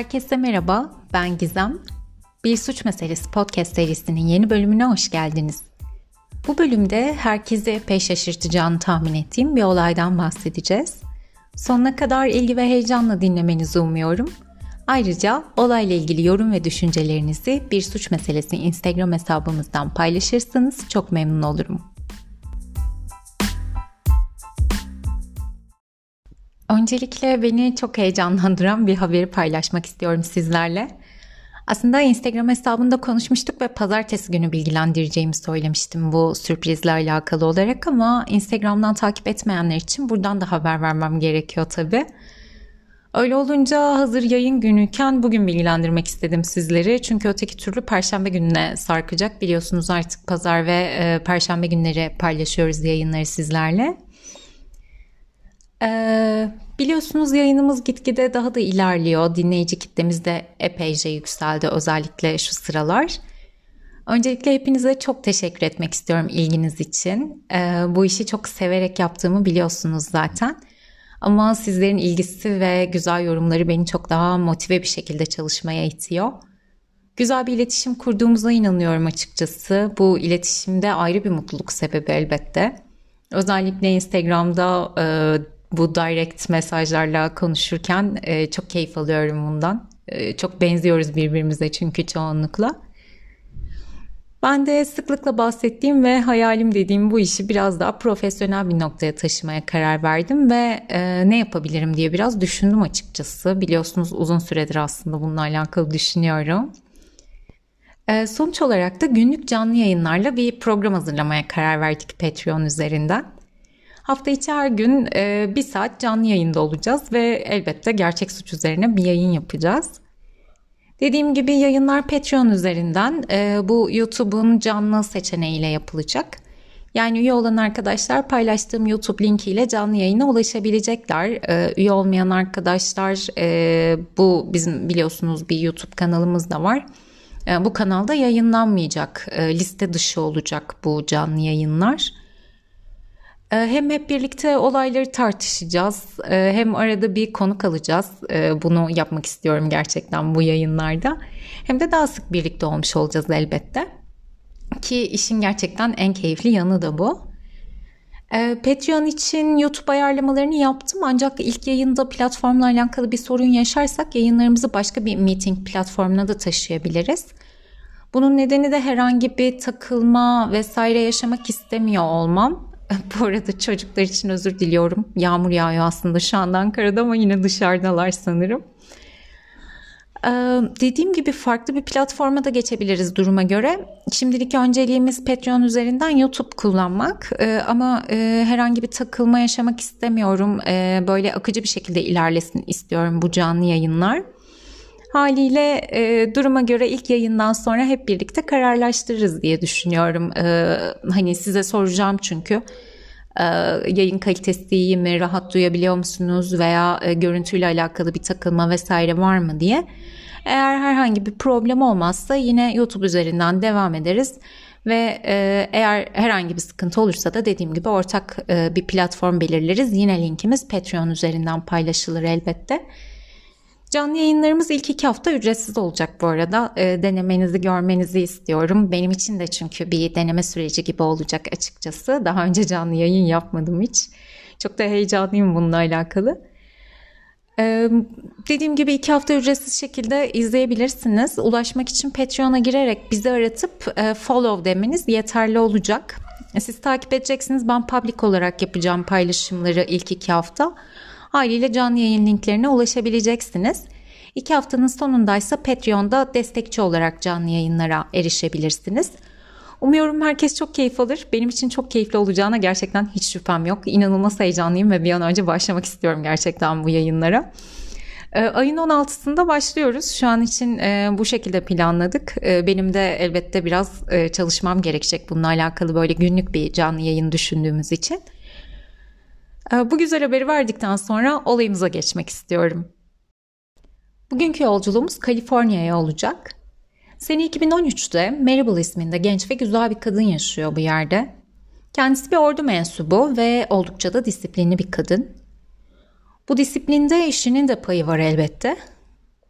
Herkese merhaba, ben Gizem. Bir Suç Meselesi podcast serisinin yeni bölümüne hoş geldiniz. Bu bölümde herkesi epey şaşırtacağını tahmin ettiğim bir olaydan bahsedeceğiz. Sonuna kadar ilgi ve heyecanla dinlemenizi umuyorum. Ayrıca olayla ilgili yorum ve düşüncelerinizi Bir Suç Meselesi Instagram hesabımızdan paylaşırsanız çok memnun olurum. Öncelikle beni çok heyecanlandıran bir haberi paylaşmak istiyorum sizlerle. Aslında Instagram hesabında konuşmuştuk ve pazartesi günü bilgilendireceğimi söylemiştim bu sürprizle alakalı olarak ama Instagram'dan takip etmeyenler için buradan da haber vermem gerekiyor tabii. Öyle olunca hazır yayın günüyken bugün bilgilendirmek istedim sizleri. Çünkü öteki türlü perşembe gününe sarkacak. Biliyorsunuz artık pazar ve e, perşembe günleri paylaşıyoruz yayınları sizlerle. Ee, biliyorsunuz yayınımız gitgide daha da ilerliyor. Dinleyici kitlemiz de epeyce yükseldi özellikle şu sıralar. Öncelikle hepinize çok teşekkür etmek istiyorum ilginiz için. Ee, bu işi çok severek yaptığımı biliyorsunuz zaten. Ama sizlerin ilgisi ve güzel yorumları beni çok daha motive bir şekilde çalışmaya itiyor. Güzel bir iletişim kurduğumuza inanıyorum açıkçası. Bu iletişimde ayrı bir mutluluk sebebi elbette. Özellikle Instagram'da e, bu direct mesajlarla konuşurken e, çok keyif alıyorum bundan. E, çok benziyoruz birbirimize çünkü çoğunlukla. Ben de sıklıkla bahsettiğim ve hayalim dediğim bu işi biraz daha profesyonel bir noktaya taşımaya karar verdim ve e, ne yapabilirim diye biraz düşündüm açıkçası. Biliyorsunuz uzun süredir aslında bununla alakalı düşünüyorum. E, sonuç olarak da günlük canlı yayınlarla bir program hazırlamaya karar verdik Patreon üzerinden. Hafta içi her gün e, bir saat canlı yayında olacağız ve elbette gerçek suç üzerine bir yayın yapacağız. Dediğim gibi yayınlar Patreon üzerinden e, bu YouTube'un canlı seçeneğiyle yapılacak. Yani üye olan arkadaşlar paylaştığım YouTube linkiyle canlı yayına ulaşabilecekler. E, üye olmayan arkadaşlar e, bu bizim biliyorsunuz bir YouTube kanalımız da var. E, bu kanalda yayınlanmayacak, e, liste dışı olacak bu canlı yayınlar. Ee, hem hep birlikte olayları tartışacağız, ee, hem arada bir konuk alacağız. Ee, bunu yapmak istiyorum gerçekten bu yayınlarda. Hem de daha sık birlikte olmuş olacağız elbette. Ki işin gerçekten en keyifli yanı da bu. Patreon için YouTube ayarlamalarını yaptım ancak ilk yayında platformla alakalı bir sorun yaşarsak yayınlarımızı başka bir meeting platformuna da taşıyabiliriz. Bunun nedeni de herhangi bir takılma vesaire yaşamak istemiyor olmam. Bu arada çocuklar için özür diliyorum. Yağmur yağıyor aslında şu anda Ankara'da ama yine dışarıdalar sanırım. Ee, dediğim gibi farklı bir platforma da geçebiliriz duruma göre. Şimdilik önceliğimiz Patreon üzerinden YouTube kullanmak ee, ama e, herhangi bir takılma yaşamak istemiyorum. Ee, böyle akıcı bir şekilde ilerlesin istiyorum bu canlı yayınlar. Haliyle e, duruma göre ilk yayından sonra hep birlikte kararlaştırırız diye düşünüyorum. E, hani size soracağım çünkü e, yayın kalitesi iyi mi, rahat duyabiliyor musunuz veya e, görüntüyle alakalı bir takılma vesaire var mı diye. Eğer herhangi bir problem olmazsa yine YouTube üzerinden devam ederiz ve e, eğer herhangi bir sıkıntı olursa da dediğim gibi ortak e, bir platform belirleriz. Yine linkimiz Patreon üzerinden paylaşılır elbette. Canlı yayınlarımız ilk iki hafta ücretsiz olacak bu arada. E, denemenizi görmenizi istiyorum. Benim için de çünkü bir deneme süreci gibi olacak açıkçası. Daha önce canlı yayın yapmadım hiç. Çok da heyecanlıyım bununla alakalı. Ee, dediğim gibi iki hafta ücretsiz şekilde izleyebilirsiniz. Ulaşmak için Patreon'a girerek bizi aratıp e, follow demeniz yeterli olacak. Siz takip edeceksiniz. Ben public olarak yapacağım paylaşımları ilk iki hafta. Haliyle canlı yayın linklerine ulaşabileceksiniz. İki haftanın sonundaysa Patreon'da destekçi olarak canlı yayınlara erişebilirsiniz. Umuyorum herkes çok keyif alır. Benim için çok keyifli olacağına gerçekten hiç şüphem yok. İnanılmaz heyecanlıyım ve bir an önce başlamak istiyorum gerçekten bu yayınlara. E, ayın 16'sında başlıyoruz. Şu an için e, bu şekilde planladık. E, benim de elbette biraz e, çalışmam gerekecek bununla alakalı böyle günlük bir canlı yayın düşündüğümüz için. Ee, bu güzel haberi verdikten sonra olayımıza geçmek istiyorum. Bugünkü yolculuğumuz Kaliforniya'ya olacak. Sene 2013'te Maribel isminde genç ve güzel bir kadın yaşıyor bu yerde. Kendisi bir ordu mensubu ve oldukça da disiplinli bir kadın. Bu disiplinde işinin de payı var elbette.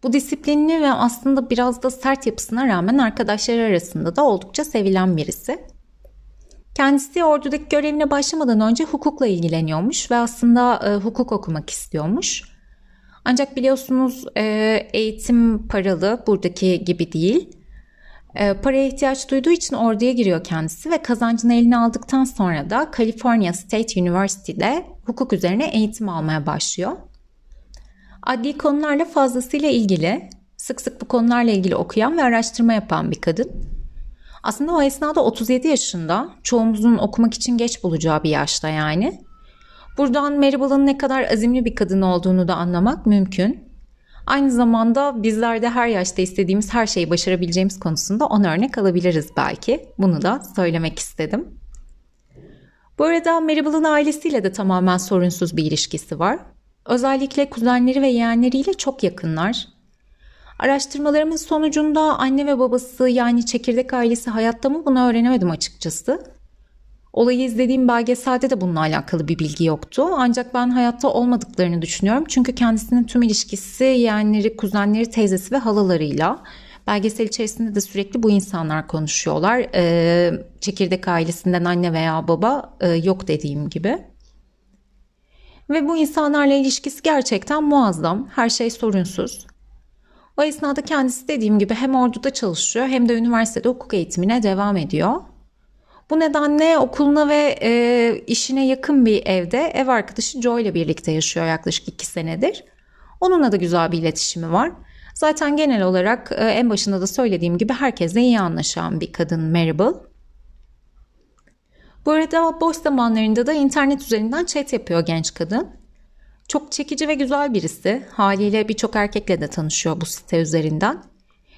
Bu disiplinli ve aslında biraz da sert yapısına rağmen arkadaşları arasında da oldukça sevilen birisi. Kendisi ordudaki görevine başlamadan önce hukukla ilgileniyormuş ve aslında e, hukuk okumak istiyormuş. Ancak biliyorsunuz e, eğitim paralı buradaki gibi değil. E, paraya ihtiyaç duyduğu için orduya giriyor kendisi ve kazancını eline aldıktan sonra da California State University'de hukuk üzerine eğitim almaya başlıyor. Adli konularla fazlasıyla ilgili, sık sık bu konularla ilgili okuyan ve araştırma yapan bir kadın. Aslında o esnada 37 yaşında, çoğumuzun okumak için geç bulacağı bir yaşta yani. Buradan Maribel'ın ne kadar azimli bir kadın olduğunu da anlamak mümkün. Aynı zamanda bizler de her yaşta istediğimiz her şeyi başarabileceğimiz konusunda ona örnek alabiliriz belki. Bunu da söylemek istedim. Bu arada Maribel'ın ailesiyle de tamamen sorunsuz bir ilişkisi var. Özellikle kuzenleri ve yeğenleriyle çok yakınlar. Araştırmalarımız sonucunda anne ve babası yani çekirdek ailesi hayatta mı bunu öğrenemedim açıkçası. Olayı izlediğim belgeselde de bununla alakalı bir bilgi yoktu. Ancak ben hayatta olmadıklarını düşünüyorum. Çünkü kendisinin tüm ilişkisi yeğenleri, kuzenleri, teyzesi ve halalarıyla. Belgesel içerisinde de sürekli bu insanlar konuşuyorlar. Ee, çekirdek ailesinden anne veya baba e, yok dediğim gibi. Ve bu insanlarla ilişkisi gerçekten muazzam. Her şey sorunsuz. O esnada kendisi dediğim gibi hem orduda çalışıyor hem de üniversitede hukuk eğitimine devam ediyor. Bu nedenle okuluna ve e, işine yakın bir evde ev arkadaşı Joy ile birlikte yaşıyor yaklaşık iki senedir. Onunla da güzel bir iletişimi var. Zaten genel olarak e, en başında da söylediğim gibi herkesle iyi anlaşan bir kadın Maribel. Bu arada boş zamanlarında da internet üzerinden chat yapıyor genç kadın. Çok çekici ve güzel birisi. Haliyle birçok erkekle de tanışıyor bu site üzerinden.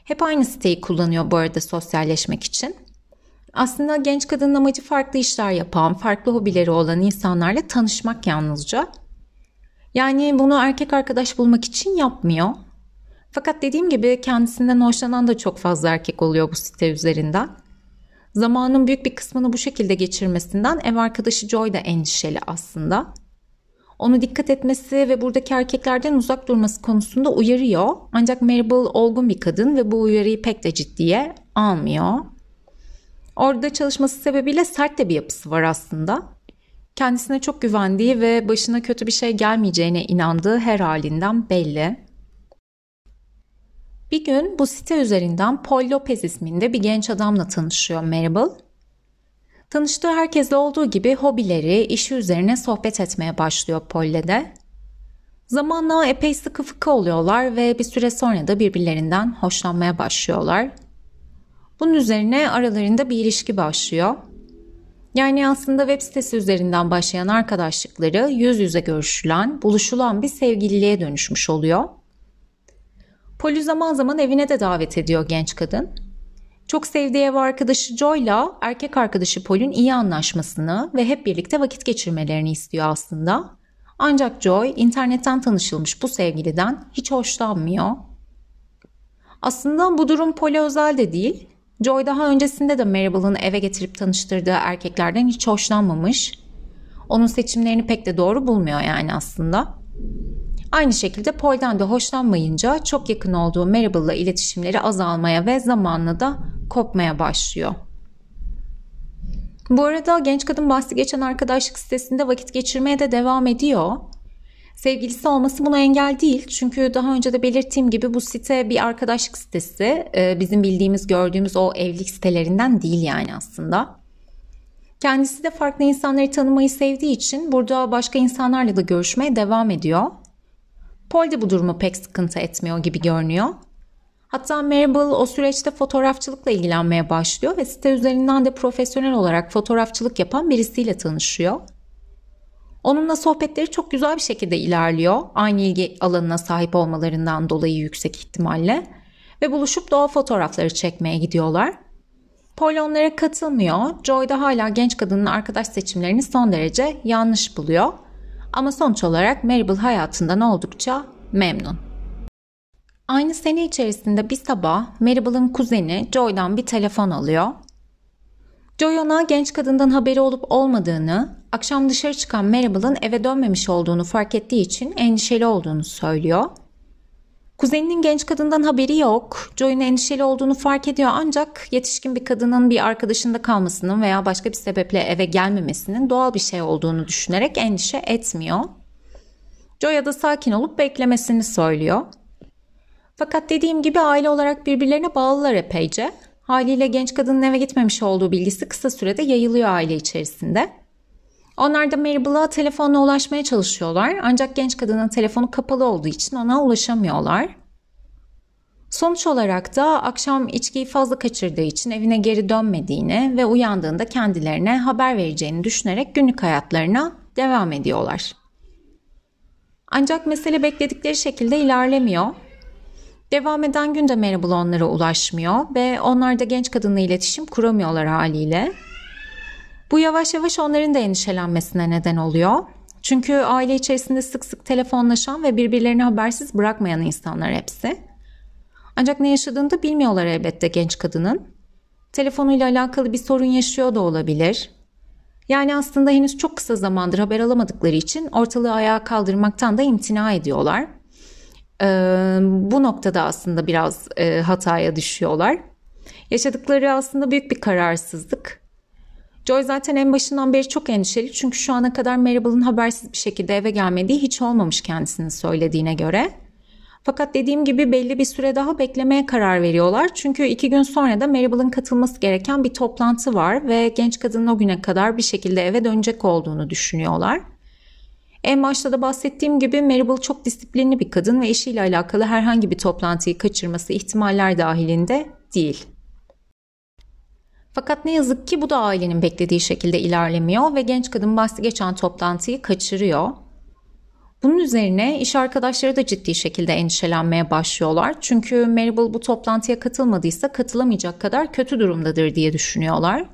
Hep aynı siteyi kullanıyor bu arada sosyalleşmek için. Aslında genç kadının amacı farklı işler yapan, farklı hobileri olan insanlarla tanışmak yalnızca. Yani bunu erkek arkadaş bulmak için yapmıyor. Fakat dediğim gibi kendisinden hoşlanan da çok fazla erkek oluyor bu site üzerinden. Zamanın büyük bir kısmını bu şekilde geçirmesinden ev arkadaşı Joy da endişeli aslında. Onu dikkat etmesi ve buradaki erkeklerden uzak durması konusunda uyarıyor. Ancak Maribel olgun bir kadın ve bu uyarıyı pek de ciddiye almıyor. Orada çalışması sebebiyle sert de bir yapısı var aslında. Kendisine çok güvendiği ve başına kötü bir şey gelmeyeceğine inandığı her halinden belli. Bir gün bu site üzerinden Paul Lopez isminde bir genç adamla tanışıyor Maribel. Tanıştığı herkesle olduğu gibi hobileri, işi üzerine sohbet etmeye başlıyor Paul'le de. Zamanla epey sıkı fıkı oluyorlar ve bir süre sonra da birbirlerinden hoşlanmaya başlıyorlar. Bunun üzerine aralarında bir ilişki başlıyor. Yani aslında web sitesi üzerinden başlayan arkadaşlıkları yüz yüze görüşülen, buluşulan bir sevgililiğe dönüşmüş oluyor. Polly zaman zaman evine de davet ediyor genç kadın. Çok sevdiği ev arkadaşı Joy'la erkek arkadaşı Paul'ün iyi anlaşmasını ve hep birlikte vakit geçirmelerini istiyor aslında. Ancak Joy internetten tanışılmış bu sevgiliden hiç hoşlanmıyor. Aslında bu durum Polly özel de değil. Joy daha öncesinde de Maribel'ın eve getirip tanıştırdığı erkeklerden hiç hoşlanmamış. Onun seçimlerini pek de doğru bulmuyor yani aslında. Aynı şekilde Paul'den de hoşlanmayınca çok yakın olduğu Maribel'la iletişimleri azalmaya ve zamanla da kopmaya başlıyor. Bu arada genç kadın bahsi geçen arkadaşlık sitesinde vakit geçirmeye de devam ediyor. Sevgilisi olması buna engel değil. Çünkü daha önce de belirttiğim gibi bu site bir arkadaşlık sitesi. Ee, bizim bildiğimiz, gördüğümüz o evlilik sitelerinden değil yani aslında. Kendisi de farklı insanları tanımayı sevdiği için burada başka insanlarla da görüşmeye devam ediyor. Paul de bu durumu pek sıkıntı etmiyor gibi görünüyor. Hatta Maribel o süreçte fotoğrafçılıkla ilgilenmeye başlıyor ve site üzerinden de profesyonel olarak fotoğrafçılık yapan birisiyle tanışıyor. Onunla sohbetleri çok güzel bir şekilde ilerliyor. Aynı ilgi alanına sahip olmalarından dolayı yüksek ihtimalle. Ve buluşup doğa fotoğrafları çekmeye gidiyorlar. Paul onlara katılmıyor. Joy da hala genç kadının arkadaş seçimlerini son derece yanlış buluyor. Ama sonuç olarak Maribel hayatından oldukça memnun. Aynı sene içerisinde bir sabah Maribel'ın kuzeni Joy'dan bir telefon alıyor. Joy ona genç kadından haberi olup olmadığını, akşam dışarı çıkan Maribel'ın eve dönmemiş olduğunu fark ettiği için endişeli olduğunu söylüyor. Kuzeninin genç kadından haberi yok. Joy'un endişeli olduğunu fark ediyor ancak yetişkin bir kadının bir arkadaşında kalmasının veya başka bir sebeple eve gelmemesinin doğal bir şey olduğunu düşünerek endişe etmiyor. Joy'a da sakin olup beklemesini söylüyor. Fakat dediğim gibi aile olarak birbirlerine bağlılar epeyce. Haliyle genç kadının eve gitmemiş olduğu bilgisi kısa sürede yayılıyor aile içerisinde. Onlar da Maribel'a telefonla ulaşmaya çalışıyorlar ancak genç kadının telefonu kapalı olduğu için ona ulaşamıyorlar. Sonuç olarak da akşam içkiyi fazla kaçırdığı için evine geri dönmediğini ve uyandığında kendilerine haber vereceğini düşünerek günlük hayatlarına devam ediyorlar. Ancak mesele bekledikleri şekilde ilerlemiyor. Devam eden günde Maribel onlara ulaşmıyor ve onlar da genç kadınla iletişim kuramıyorlar haliyle. Bu yavaş yavaş onların da endişelenmesine neden oluyor. Çünkü aile içerisinde sık sık telefonlaşan ve birbirlerini habersiz bırakmayan insanlar hepsi. Ancak ne yaşadığını da bilmiyorlar elbette genç kadının. Telefonuyla alakalı bir sorun yaşıyor da olabilir. Yani aslında henüz çok kısa zamandır haber alamadıkları için ortalığı ayağa kaldırmaktan da imtina ediyorlar. Bu noktada aslında biraz hataya düşüyorlar. Yaşadıkları aslında büyük bir kararsızlık. Joy zaten en başından beri çok endişeli çünkü şu ana kadar Maribel'ın habersiz bir şekilde eve gelmediği hiç olmamış kendisinin söylediğine göre. Fakat dediğim gibi belli bir süre daha beklemeye karar veriyorlar. Çünkü iki gün sonra da Maribel'ın katılması gereken bir toplantı var ve genç kadının o güne kadar bir şekilde eve dönecek olduğunu düşünüyorlar. En başta da bahsettiğim gibi Maribel çok disiplinli bir kadın ve eşiyle alakalı herhangi bir toplantıyı kaçırması ihtimaller dahilinde değil. Fakat ne yazık ki bu da ailenin beklediği şekilde ilerlemiyor ve genç kadın bahsi geçen toplantıyı kaçırıyor. Bunun üzerine iş arkadaşları da ciddi şekilde endişelenmeye başlıyorlar. Çünkü Maribel bu toplantıya katılmadıysa katılamayacak kadar kötü durumdadır diye düşünüyorlar.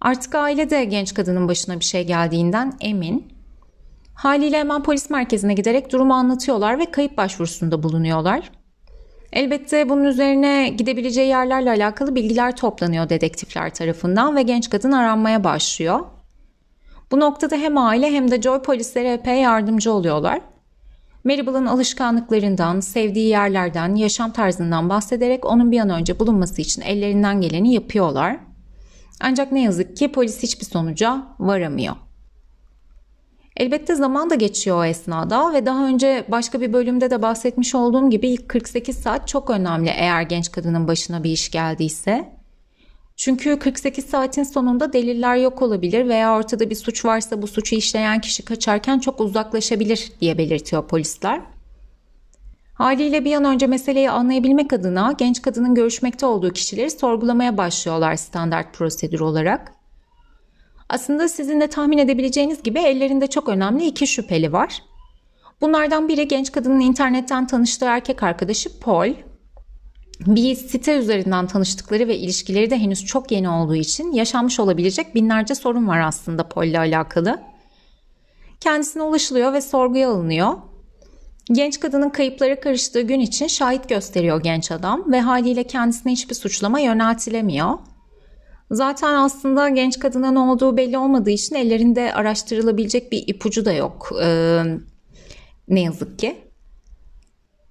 Artık aile de genç kadının başına bir şey geldiğinden emin. Haliyle hemen polis merkezine giderek durumu anlatıyorlar ve kayıp başvurusunda bulunuyorlar. Elbette bunun üzerine gidebileceği yerlerle alakalı bilgiler toplanıyor dedektifler tarafından ve genç kadın aranmaya başlıyor. Bu noktada hem aile hem de Joy polislere epey yardımcı oluyorlar. Maribel'ın alışkanlıklarından, sevdiği yerlerden, yaşam tarzından bahsederek onun bir an önce bulunması için ellerinden geleni yapıyorlar. Ancak ne yazık ki polis hiçbir sonuca varamıyor. Elbette zaman da geçiyor o esnada ve daha önce başka bir bölümde de bahsetmiş olduğum gibi ilk 48 saat çok önemli eğer genç kadının başına bir iş geldiyse. Çünkü 48 saatin sonunda deliller yok olabilir veya ortada bir suç varsa bu suçu işleyen kişi kaçarken çok uzaklaşabilir diye belirtiyor polisler. Haliyle bir an önce meseleyi anlayabilmek adına genç kadının görüşmekte olduğu kişileri sorgulamaya başlıyorlar standart prosedür olarak. Aslında sizin de tahmin edebileceğiniz gibi ellerinde çok önemli iki şüpheli var. Bunlardan biri genç kadının internetten tanıştığı erkek arkadaşı Paul. Bir site üzerinden tanıştıkları ve ilişkileri de henüz çok yeni olduğu için yaşanmış olabilecek binlerce sorun var aslında Paul ile alakalı. Kendisine ulaşılıyor ve sorguya alınıyor. Genç kadının kayıplara karıştığı gün için şahit gösteriyor genç adam ve haliyle kendisine hiçbir suçlama yöneltilemiyor. Zaten aslında genç kadına ne olduğu belli olmadığı için ellerinde araştırılabilecek bir ipucu da yok. Ee, ne yazık ki.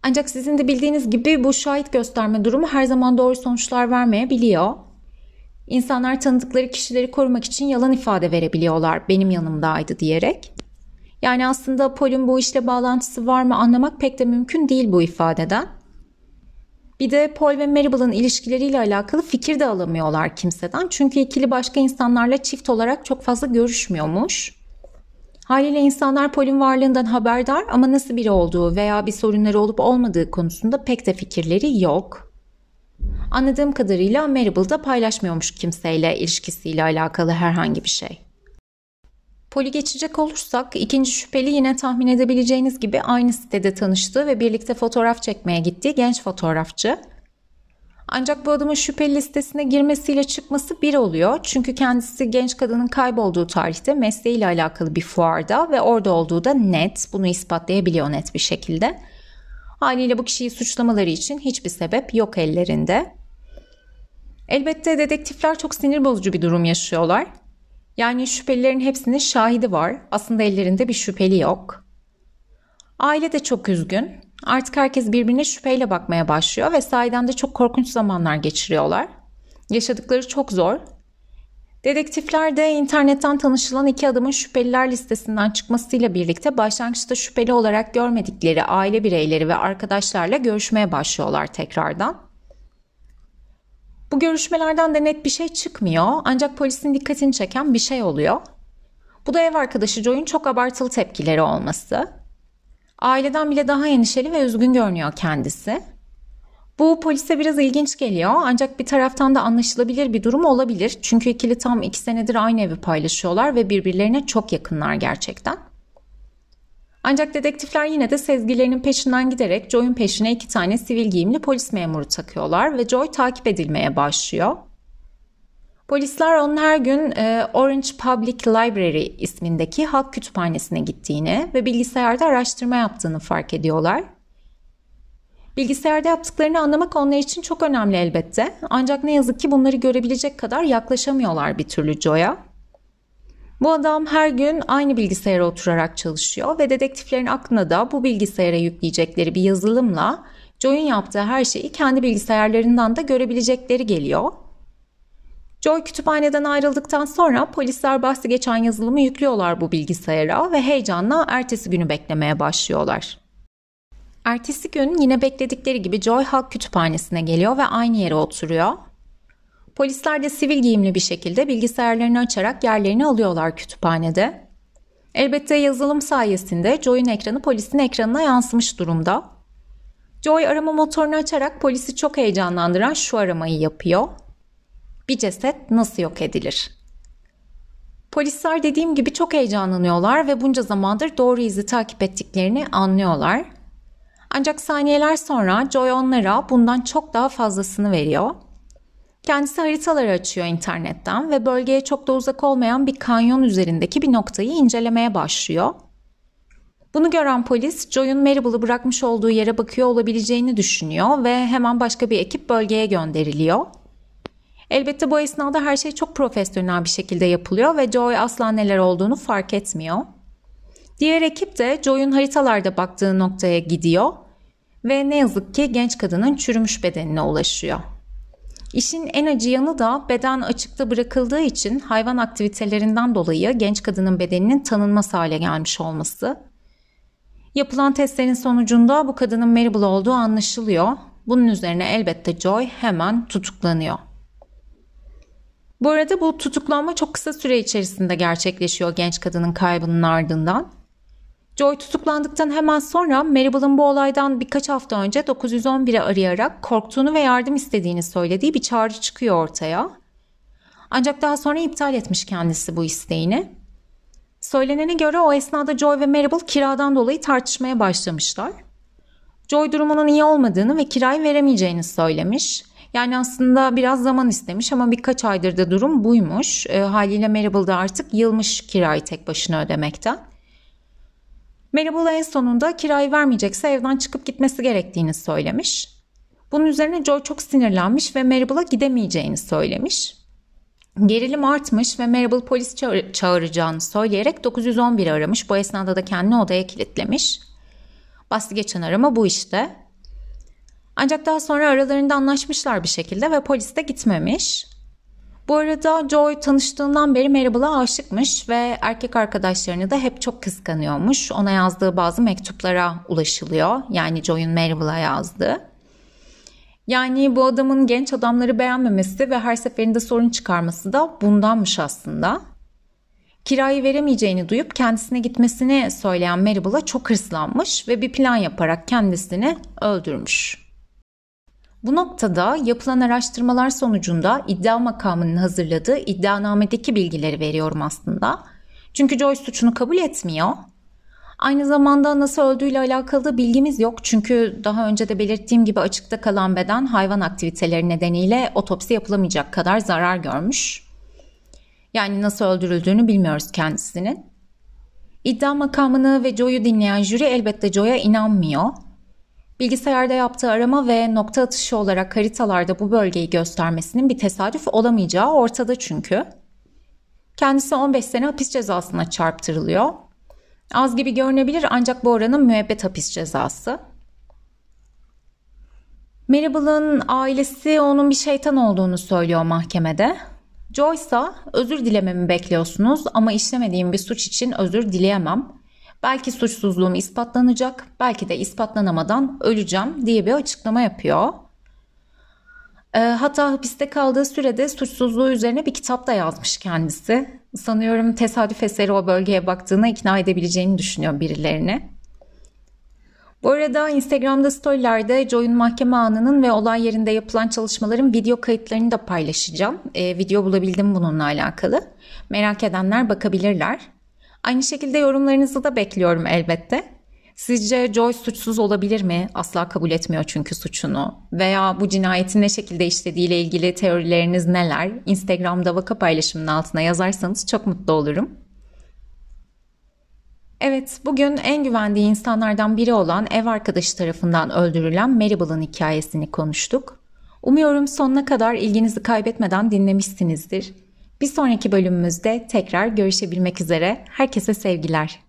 Ancak sizin de bildiğiniz gibi bu şahit gösterme durumu her zaman doğru sonuçlar vermeyebiliyor. İnsanlar tanıdıkları kişileri korumak için yalan ifade verebiliyorlar benim yanımdaydı diyerek. Yani aslında Paul'un bu işle bağlantısı var mı anlamak pek de mümkün değil bu ifadeden. Bir de Paul ve Maribel'ın ilişkileriyle alakalı fikir de alamıyorlar kimseden. Çünkü ikili başka insanlarla çift olarak çok fazla görüşmüyormuş. Haliyle insanlar Paul'ün varlığından haberdar ama nasıl biri olduğu veya bir sorunları olup olmadığı konusunda pek de fikirleri yok. Anladığım kadarıyla Maribel da paylaşmıyormuş kimseyle ilişkisiyle alakalı herhangi bir şey. Poli geçecek olursak ikinci şüpheli yine tahmin edebileceğiniz gibi aynı sitede tanıştığı ve birlikte fotoğraf çekmeye gittiği genç fotoğrafçı. Ancak bu adamın şüpheli listesine girmesiyle çıkması bir oluyor. Çünkü kendisi genç kadının kaybolduğu tarihte mesleğiyle alakalı bir fuarda ve orada olduğu da net. Bunu ispatlayabiliyor net bir şekilde. Haliyle bu kişiyi suçlamaları için hiçbir sebep yok ellerinde. Elbette dedektifler çok sinir bozucu bir durum yaşıyorlar. Yani şüphelilerin hepsinin şahidi var. Aslında ellerinde bir şüpheli yok. Aile de çok üzgün. Artık herkes birbirine şüpheyle bakmaya başlıyor ve sahiden de çok korkunç zamanlar geçiriyorlar. Yaşadıkları çok zor. Dedektifler de internetten tanışılan iki adamın şüpheliler listesinden çıkmasıyla birlikte başlangıçta şüpheli olarak görmedikleri aile bireyleri ve arkadaşlarla görüşmeye başlıyorlar tekrardan. Bu görüşmelerden de net bir şey çıkmıyor ancak polisin dikkatini çeken bir şey oluyor. Bu da ev arkadaşı Joy'un çok abartılı tepkileri olması. Aileden bile daha endişeli ve üzgün görünüyor kendisi. Bu polise biraz ilginç geliyor ancak bir taraftan da anlaşılabilir bir durum olabilir. Çünkü ikili tam iki senedir aynı evi paylaşıyorlar ve birbirlerine çok yakınlar gerçekten. Ancak dedektifler yine de sezgilerinin peşinden giderek Joy'un peşine iki tane sivil giyimli polis memuru takıyorlar ve Joy takip edilmeye başlıyor. Polisler onun her gün e, Orange Public Library ismindeki halk kütüphanesine gittiğini ve bilgisayarda araştırma yaptığını fark ediyorlar. Bilgisayarda yaptıklarını anlamak onlar için çok önemli elbette. Ancak ne yazık ki bunları görebilecek kadar yaklaşamıyorlar bir türlü Joy'a. Bu adam her gün aynı bilgisayara oturarak çalışıyor ve dedektiflerin aklına da bu bilgisayara yükleyecekleri bir yazılımla Joy'un yaptığı her şeyi kendi bilgisayarlarından da görebilecekleri geliyor. Joy kütüphaneden ayrıldıktan sonra polisler bahsi geçen yazılımı yüklüyorlar bu bilgisayara ve heyecanla ertesi günü beklemeye başlıyorlar. Ertesi gün yine bekledikleri gibi Joy Halk Kütüphanesi'ne geliyor ve aynı yere oturuyor. Polisler de sivil giyimli bir şekilde bilgisayarlarını açarak yerlerini alıyorlar kütüphanede. Elbette yazılım sayesinde Joy'un ekranı polisin ekranına yansımış durumda. Joy arama motorunu açarak polisi çok heyecanlandıran şu aramayı yapıyor. Bir ceset nasıl yok edilir? Polisler dediğim gibi çok heyecanlanıyorlar ve bunca zamandır doğru izi takip ettiklerini anlıyorlar. Ancak saniyeler sonra Joy onlara bundan çok daha fazlasını veriyor. Kendisi haritaları açıyor internetten ve bölgeye çok da uzak olmayan bir kanyon üzerindeki bir noktayı incelemeye başlıyor. Bunu gören polis Joy'un Maribel'ı bırakmış olduğu yere bakıyor olabileceğini düşünüyor ve hemen başka bir ekip bölgeye gönderiliyor. Elbette bu esnada her şey çok profesyonel bir şekilde yapılıyor ve Joy asla neler olduğunu fark etmiyor. Diğer ekip de Joy'un haritalarda baktığı noktaya gidiyor ve ne yazık ki genç kadının çürümüş bedenine ulaşıyor. İşin en acı yanı da beden açıkta bırakıldığı için hayvan aktivitelerinden dolayı genç kadının bedeninin tanınmaz hale gelmiş olması. Yapılan testlerin sonucunda bu kadının Maribel olduğu anlaşılıyor. Bunun üzerine elbette Joy hemen tutuklanıyor. Bu arada bu tutuklanma çok kısa süre içerisinde gerçekleşiyor genç kadının kaybının ardından. Joy tutuklandıktan hemen sonra Maribel'ın bu olaydan birkaç hafta önce 911'e arayarak korktuğunu ve yardım istediğini söylediği bir çağrı çıkıyor ortaya. Ancak daha sonra iptal etmiş kendisi bu isteğini. Söylenene göre o esnada Joy ve Maribel kiradan dolayı tartışmaya başlamışlar. Joy durumunun iyi olmadığını ve kirayı veremeyeceğini söylemiş. Yani aslında biraz zaman istemiş ama birkaç aydır da durum buymuş. E, haliyle Maribel de artık yılmış kirayı tek başına ödemekten. Maribel en sonunda kirayı vermeyecekse evden çıkıp gitmesi gerektiğini söylemiş. Bunun üzerine Joy çok sinirlenmiş ve Maribel'a gidemeyeceğini söylemiş. Gerilim artmış ve Maribel polis çağır- çağıracağını söyleyerek 911 aramış. Bu esnada da kendini odaya kilitlemiş. Bastı geçen arama bu işte. Ancak daha sonra aralarında anlaşmışlar bir şekilde ve polis de gitmemiş. Bu arada Joy tanıştığından beri Maribel'a aşıkmış ve erkek arkadaşlarını da hep çok kıskanıyormuş. Ona yazdığı bazı mektuplara ulaşılıyor. Yani Joy'un Maribel'a yazdığı. Yani bu adamın genç adamları beğenmemesi ve her seferinde sorun çıkarması da bundanmış aslında. Kirayı veremeyeceğini duyup kendisine gitmesini söyleyen Maribel'a çok hırslanmış ve bir plan yaparak kendisini öldürmüş. Bu noktada yapılan araştırmalar sonucunda iddia makamının hazırladığı iddianamedeki bilgileri veriyorum aslında. Çünkü Joyce suçunu kabul etmiyor. Aynı zamanda nasıl öldüğüyle alakalı bilgimiz yok. Çünkü daha önce de belirttiğim gibi açıkta kalan beden hayvan aktiviteleri nedeniyle otopsi yapılamayacak kadar zarar görmüş. Yani nasıl öldürüldüğünü bilmiyoruz kendisinin. İddia makamını ve Joy'u dinleyen jüri elbette Joy'a inanmıyor. Bilgisayarda yaptığı arama ve nokta atışı olarak haritalarda bu bölgeyi göstermesinin bir tesadüf olamayacağı ortada çünkü. Kendisi 15 sene hapis cezasına çarptırılıyor. Az gibi görünebilir ancak bu oranın müebbet hapis cezası. Maribel'ın ailesi onun bir şeytan olduğunu söylüyor mahkemede. Joy ise özür dilememi bekliyorsunuz ama işlemediğim bir suç için özür dileyemem. Belki suçsuzluğum ispatlanacak, belki de ispatlanamadan öleceğim diye bir açıklama yapıyor. E, hatta hapiste kaldığı sürede suçsuzluğu üzerine bir kitap da yazmış kendisi. Sanıyorum tesadüf eseri o bölgeye baktığına ikna edebileceğini düşünüyor birilerini. Bu arada Instagram'da storylerde Joy'un mahkeme anının ve olay yerinde yapılan çalışmaların video kayıtlarını da paylaşacağım. E, video bulabildim bununla alakalı. Merak edenler bakabilirler. Aynı şekilde yorumlarınızı da bekliyorum elbette. Sizce Joy suçsuz olabilir mi? Asla kabul etmiyor çünkü suçunu. Veya bu cinayetin ne şekilde işlediğiyle ilgili teorileriniz neler? Instagram'da vaka paylaşımının altına yazarsanız çok mutlu olurum. Evet, bugün en güvendiği insanlardan biri olan ev arkadaşı tarafından öldürülen Maribel'ın hikayesini konuştuk. Umuyorum sonuna kadar ilginizi kaybetmeden dinlemişsinizdir. Bir sonraki bölümümüzde tekrar görüşebilmek üzere. Herkese sevgiler.